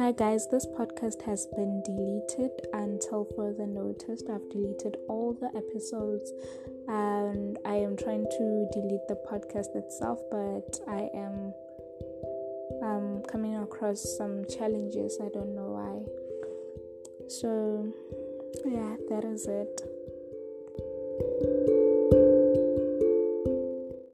Hi guys, this podcast has been deleted until further notice. I've deleted all the episodes and I am trying to delete the podcast itself, but I am um, coming across some challenges. I don't know why. So, yeah, that is it.